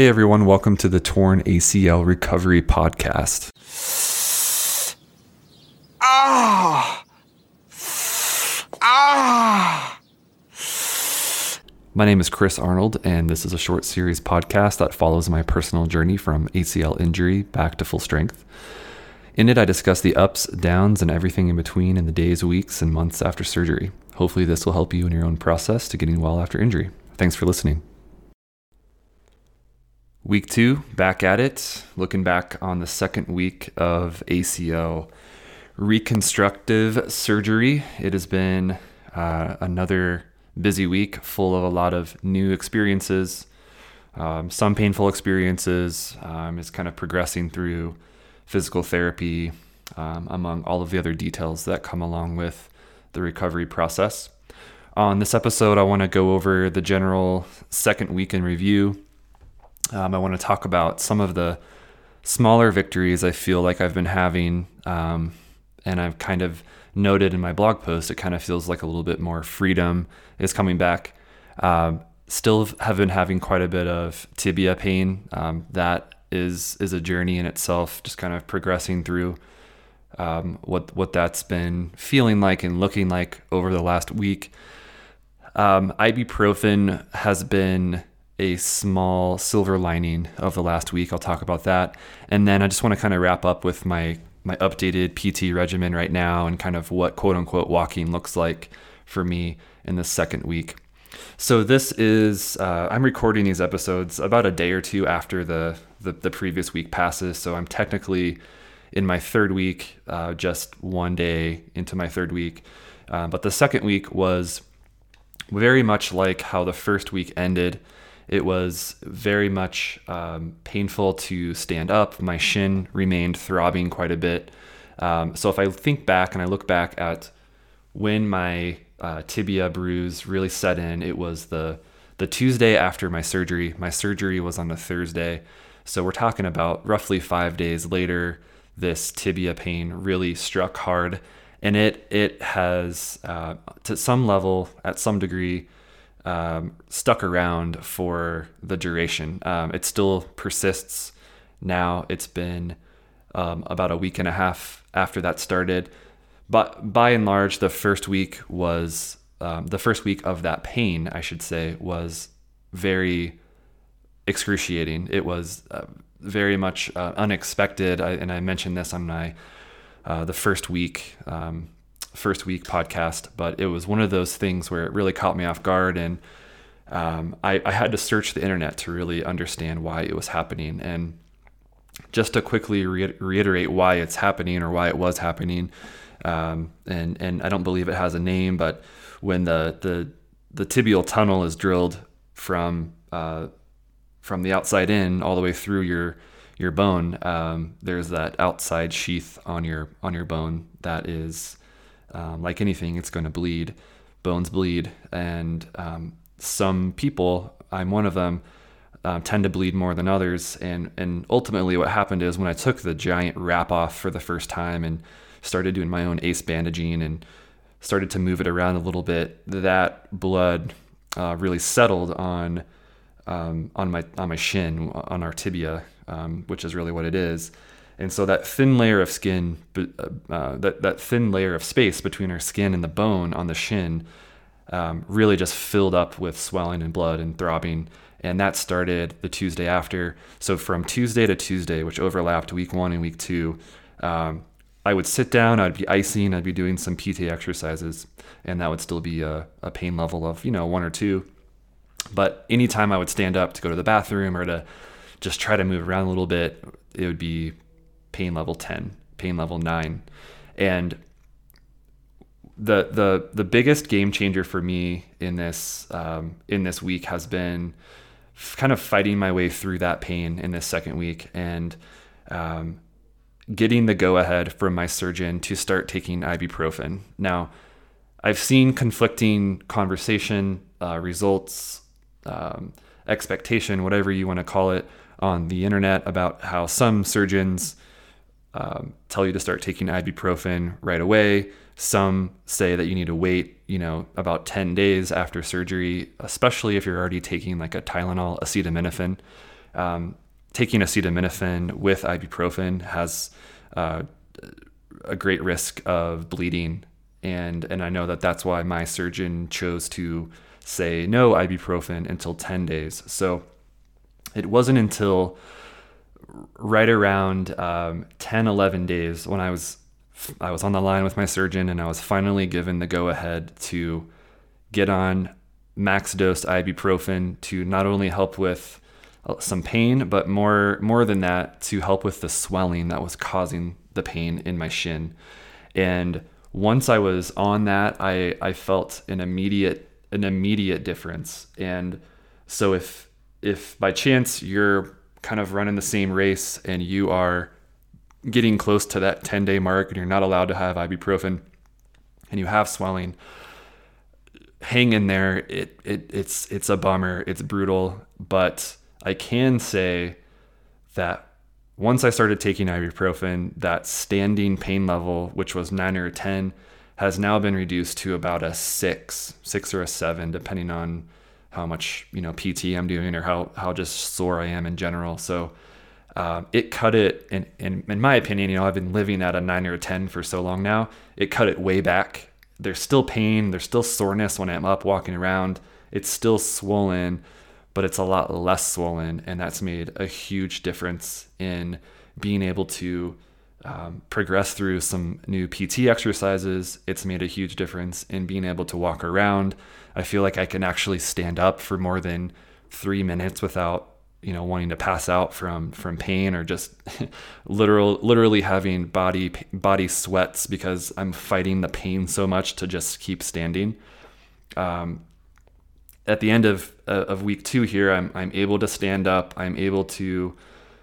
Hey everyone, welcome to the Torn ACL Recovery Podcast. Ah! Ah! My name is Chris Arnold, and this is a short series podcast that follows my personal journey from ACL injury back to full strength. In it, I discuss the ups, downs, and everything in between in the days, weeks, and months after surgery. Hopefully, this will help you in your own process to getting well after injury. Thanks for listening. Week two, back at it, looking back on the second week of ACL reconstructive surgery. It has been uh, another busy week full of a lot of new experiences, um, some painful experiences. Um, it's kind of progressing through physical therapy, um, among all of the other details that come along with the recovery process. On this episode, I want to go over the general second week in review um, I want to talk about some of the smaller victories I feel like I've been having. Um, and I've kind of noted in my blog post, it kind of feels like a little bit more freedom is coming back. Um, still have been having quite a bit of tibia pain. Um, that is is a journey in itself, just kind of progressing through um, what what that's been feeling like and looking like over the last week. Um, ibuprofen has been a small silver lining of the last week. I'll talk about that. And then I just want to kind of wrap up with my my updated PT regimen right now and kind of what quote unquote walking looks like for me in the second week. So this is uh, I'm recording these episodes about a day or two after the the, the previous week passes. So I'm technically in my third week, uh, just one day into my third week. Uh, but the second week was very much like how the first week ended. It was very much um, painful to stand up. My shin remained throbbing quite a bit. Um, so if I think back and I look back at when my uh, tibia bruise really set in, it was the the Tuesday after my surgery. My surgery was on a Thursday, so we're talking about roughly five days later. This tibia pain really struck hard, and it it has uh, to some level, at some degree, um, stuck around for the duration. Um, it still persists now. It's been um, about a week and a half after that started. But by and large, the first week was um, the first week of that pain, I should say, was very excruciating. It was uh, very much uh, unexpected. I, and I mentioned this on my uh, the first week um, first week podcast, but it was one of those things where it really caught me off guard. And um, I, I, had to search the internet to really understand why it was happening. And just to quickly re- reiterate why it's happening or why it was happening, um, and and I don't believe it has a name, but when the the the tibial tunnel is drilled from uh, from the outside in all the way through your your bone, um, there's that outside sheath on your on your bone that is um, like anything, it's going to bleed. Bones bleed, and um, some people, I'm one of them, um, tend to bleed more than others. And and ultimately, what happened is when I took the giant wrap off for the first time and started doing my own ACE bandaging and started to move it around a little bit, that blood uh, really settled on um, on my on my shin, on our tibia, um, which is really what it is. And so that thin layer of skin, uh, uh, that, that thin layer of space between our skin and the bone on the shin, um, really just filled up with swelling and blood and throbbing. And that started the Tuesday after. So from Tuesday to Tuesday, which overlapped week one and week two, um, I would sit down, I'd be icing, I'd be doing some PT exercises, and that would still be a, a pain level of, you know, one or two. But anytime I would stand up to go to the bathroom or to just try to move around a little bit, it would be pain level 10, pain level 9. And the the the biggest game changer for me in this um, in this week has been kind of fighting my way through that pain in this second week and um, getting the go ahead from my surgeon to start taking ibuprofen. Now, I've seen conflicting conversation uh, results, um, expectation, whatever you want to call it, on the internet about how some surgeons um, tell you to start taking ibuprofen right away. Some say that you need to wait, you know, about 10 days after surgery, especially if you're already taking like a Tylenol acetaminophen. um, taking acetaminophen with ibuprofen has uh, a great risk of bleeding, and and I know that that's why my surgeon chose to say no ibuprofen until 10 days. So it wasn't until right around um, 10, 11 days when I was I was on the line with my surgeon and I was finally given the go ahead to get on max dose ibuprofen to not only help with uh, some pain, but more more than that to help with the swelling that was causing the pain in my shin. And once I was on that, I I felt an immediate an immediate difference. And so if if by chance you're kind of running the same race and you are getting close to that 10 day mark and you're not allowed to have ibuprofen and you have swelling, hang in there. It, it it's it's a bummer. It's brutal, but I can say that once I started taking ibuprofen, that standing pain level, which was nine or 10, has now been reduced to about a six, six or a seven, depending on how much you know PT I'm doing or how how just sore I am in general. So um, it cut it, in, in in my opinion, you know, I've been living at a nine or a ten for so long now. It cut it way back. There's still pain. There's still soreness when I'm up walking around. It's still swollen, but it's a lot less swollen, and that's made a huge difference in being able to um, progress through some new PT exercises. It's made a huge difference in being able to walk around. I feel like I can actually stand up for more than three minutes without you know wanting to pass out from from pain or just literal literally having body body sweats because I'm fighting the pain so much to just keep standing. Um, at the end of of week two here, I'm I'm able to stand up. I'm able to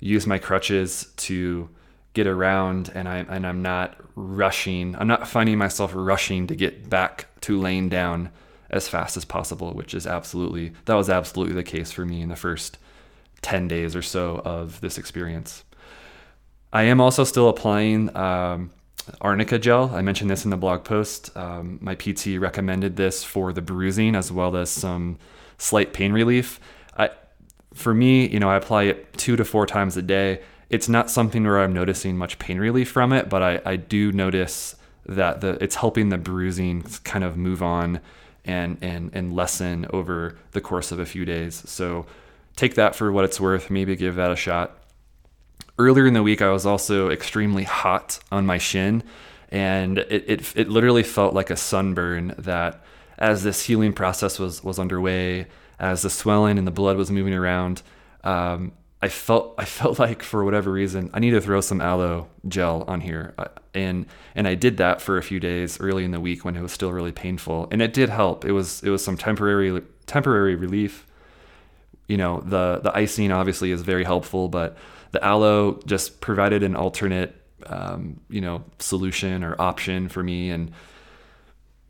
use my crutches to get around and I and I'm not rushing. I'm not finding myself rushing to get back to laying down as fast as possible, which is absolutely that was absolutely the case for me in the first 10 days or so of this experience. I am also still applying um, arnica gel. I mentioned this in the blog post. Um, my PT recommended this for the bruising as well as some slight pain relief. I, for me, you know, I apply it two to four times a day it's not something where I'm noticing much pain relief from it, but I, I do notice that the it's helping the bruising kind of move on and and and lessen over the course of a few days. So take that for what it's worth. Maybe give that a shot. Earlier in the week, I was also extremely hot on my shin, and it it, it literally felt like a sunburn. That as this healing process was was underway, as the swelling and the blood was moving around, um, I felt I felt like for whatever reason I need to throw some aloe gel on here, uh, and and I did that for a few days early in the week when it was still really painful, and it did help. It was it was some temporary temporary relief. You know the the icing obviously is very helpful, but the aloe just provided an alternate um, you know solution or option for me, and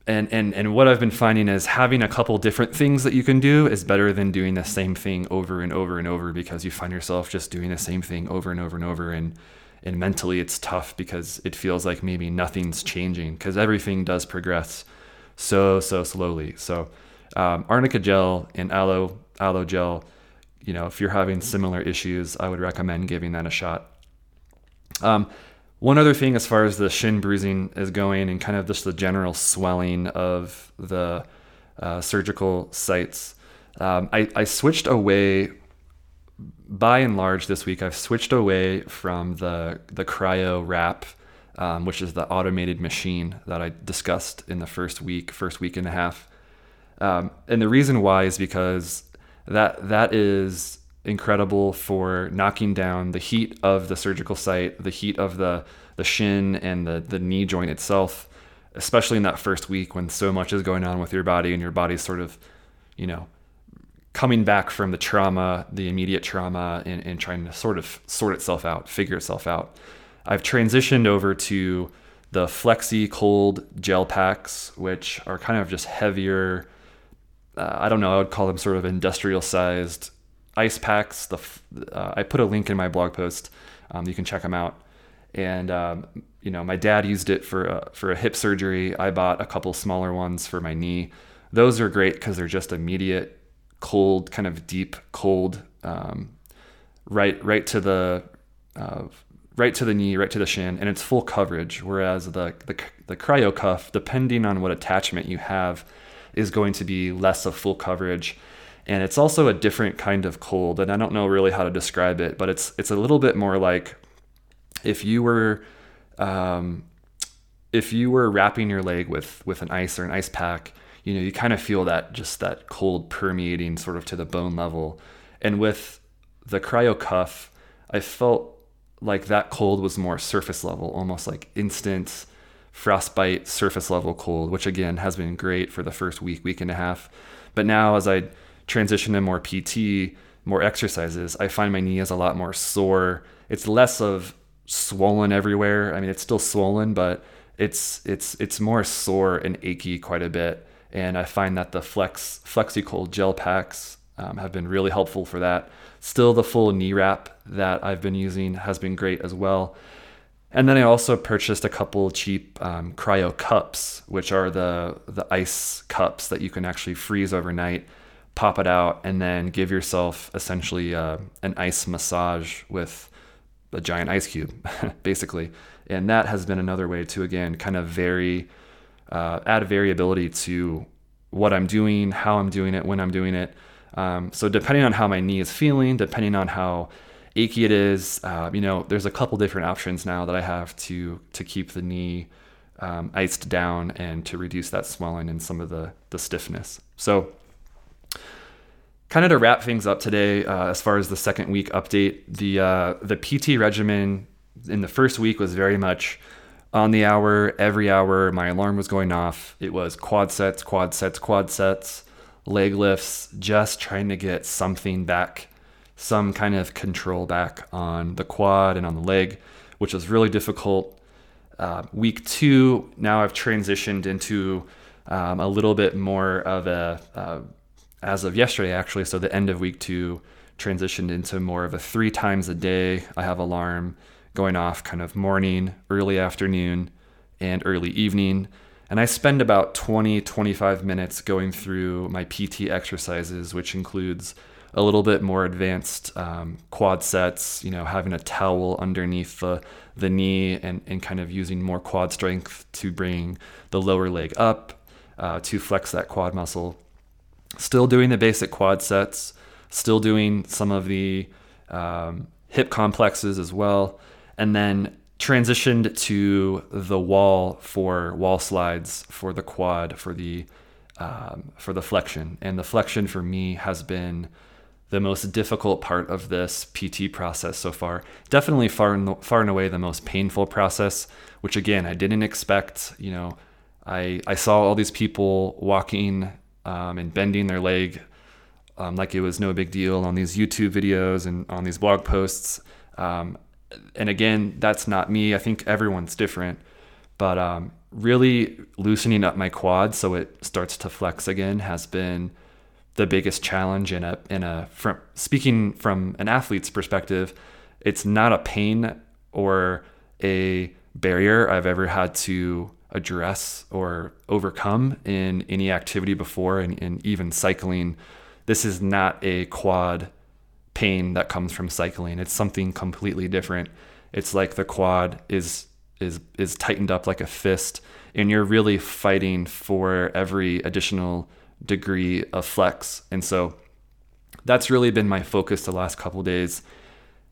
and and and what I've been finding is having a couple different things that you can do is better than doing the same thing over and over and over because you find yourself just doing the same thing over and over and over and and mentally it's tough because it feels like maybe nothing's changing because everything does progress so so slowly. So um, arnica gel and aloe aloe gel, you know, if you're having similar issues, I would recommend giving that a shot. Um, one other thing, as far as the shin bruising is going, and kind of just the general swelling of the uh, surgical sites, um, I, I switched away. By and large, this week I've switched away from the the cryo wrap, um, which is the automated machine that I discussed in the first week, first week and a half. Um, and the reason why is because that that is incredible for knocking down the heat of the surgical site, the heat of the the shin and the the knee joint itself, especially in that first week when so much is going on with your body and your body's sort of, you know, coming back from the trauma, the immediate trauma, and, and trying to sort of sort itself out, figure itself out. I've transitioned over to the FlexiKold gel packs, which are kind of just heavier. Uh, I don't know. I would call them sort of industrial sized ice packs. The uh, I put a link in my blog post. Um, you can check them out. And um, you know, my dad used it for a, for a hip surgery. I bought a couple smaller ones for my knee. Those are great because they're just immediate, cold, kind of deep cold um, right right to the uh, right to the knee, right to the shin, and it's full coverage. Whereas the the, the cryo cuff, depending on what attachment you have, is going to be less of full coverage. And it's also a different kind of cold, and I don't know really how to describe it, but it's it's a little bit more like if you were um, if you were wrapping your leg with with an ice or an ice pack, you know, you kind of feel that just that cold permeating sort of to the bone level. And with the cryo cuff, I felt like that cold was more surface level, almost like instant frostbite surface level cold, which again has been great for the first week, week and a half. But now as I transition to more PT, more exercises, I find my knee is a lot more sore. It's less of swollen everywhere. I mean, it's still swollen, but it's it's it's more sore and achy quite a bit. And I find that the Flex FlexiKold gel packs um, have been really helpful for that. Still, the full knee wrap that I've been using has been great as well. And then I also purchased a couple cheap um, cryo cups, which are the the ice cups that you can actually freeze overnight, pop it out, and then give yourself essentially uh, an ice massage with a giant ice cube, basically. And that has been another way to again kind of vary, uh, add variability to what I'm doing, how I'm doing it, when I'm doing it. Um, so depending on how my knee is feeling, depending on how achy it is, uh, you know, there's a couple different options now that I have to to keep the knee um, iced down and to reduce that swelling and some of the the stiffness. So kind of to wrap things up today, uh, as far as the second week update, the uh, the PT regimen in the first week was very much on the hour, every hour. My alarm was going off. It was quad sets, quad sets, quad sets, leg lifts, just trying to get something back, some kind of control back on the quad and on the leg, which was really difficult. Uh, week two, now I've transitioned into um, a little bit more of a uh, as of yesterday, actually, so the end of week two transitioned into more of a three times a day. I have alarm going off kind of morning, early afternoon, and early evening. And I spend about 20, 25 minutes going through my PT exercises, which includes a little bit more advanced um, quad sets, you know, having a towel underneath the, the knee and, and kind of using more quad strength to bring the lower leg up uh, to flex that quad muscle still doing the basic quad sets, still doing some of the um, hip complexes as well, and then transitioned to the wall for wall slides for the quad for the um, for the flexion. And the flexion for me has been the most difficult part of this PT process so far. Definitely far and, far and away the most painful process, which again I didn't expect. You know, I I saw all these people walking um, and bending their leg um, like it was no big deal on these YouTube videos and on these blog posts. Um, and again, that's not me. I think everyone's different, but um, really loosening up my quad so it starts to flex again has been the biggest challenge in a in a from speaking from an athlete's perspective. It's not a pain or a barrier I've ever had to address or overcome in any activity before and, and even cycling this is not a quad pain that comes from cycling. It's something completely different. It's like the quad is is is tightened up like a fist and you're really fighting for every additional degree of flex. And so that's really been my focus the last couple days.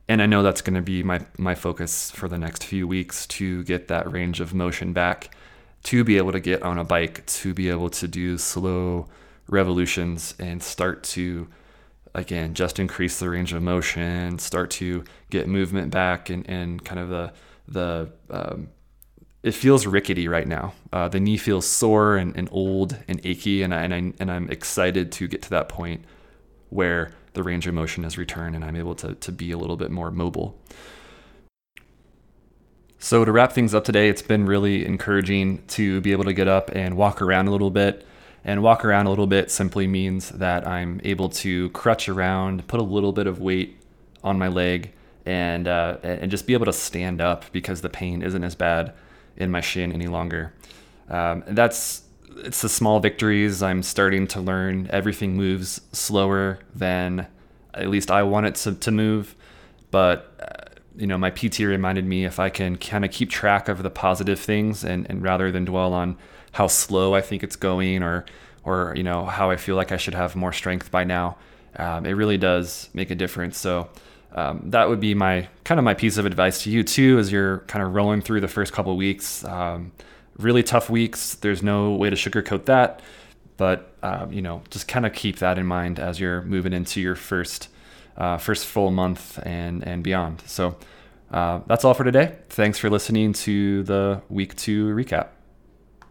And I know that's going to be my my focus for the next few weeks to get that range of motion back to be able to get on a bike, to be able to do slow revolutions and start to again just increase the range of motion, start to get movement back and, and kind of the the um, it feels rickety right now. Uh, the knee feels sore and, and old and achy, and I, and I and I'm excited to get to that point where the range of motion has returned and I'm able to to be a little bit more mobile. So, to wrap things up today, it's been really encouraging to be able to get up and walk around a little bit. And walk around a little bit simply means that I'm able to crutch around, put a little bit of weight on my leg, and uh, and just be able to stand up because the pain isn't as bad in my shin any longer. Um, that's it's the small victories. I'm starting to learn everything moves slower than at least I want it to, to move but uh, you know, my PT reminded me if I can kind of keep track of the positive things and, and rather than dwell on how slow I think it's going or or you know how I feel like I should have more strength by now, um, it really does make a difference. So um, that would be my kind of my piece of advice to you too, as you're kind of rolling through the first couple weeks. Um, really tough weeks. There's no way to sugarcoat that, but um, you know, just kind of keep that in mind as you're moving into your first uh, first full month and and beyond. So uh, that's all for today. Thanks for listening to the week two recap.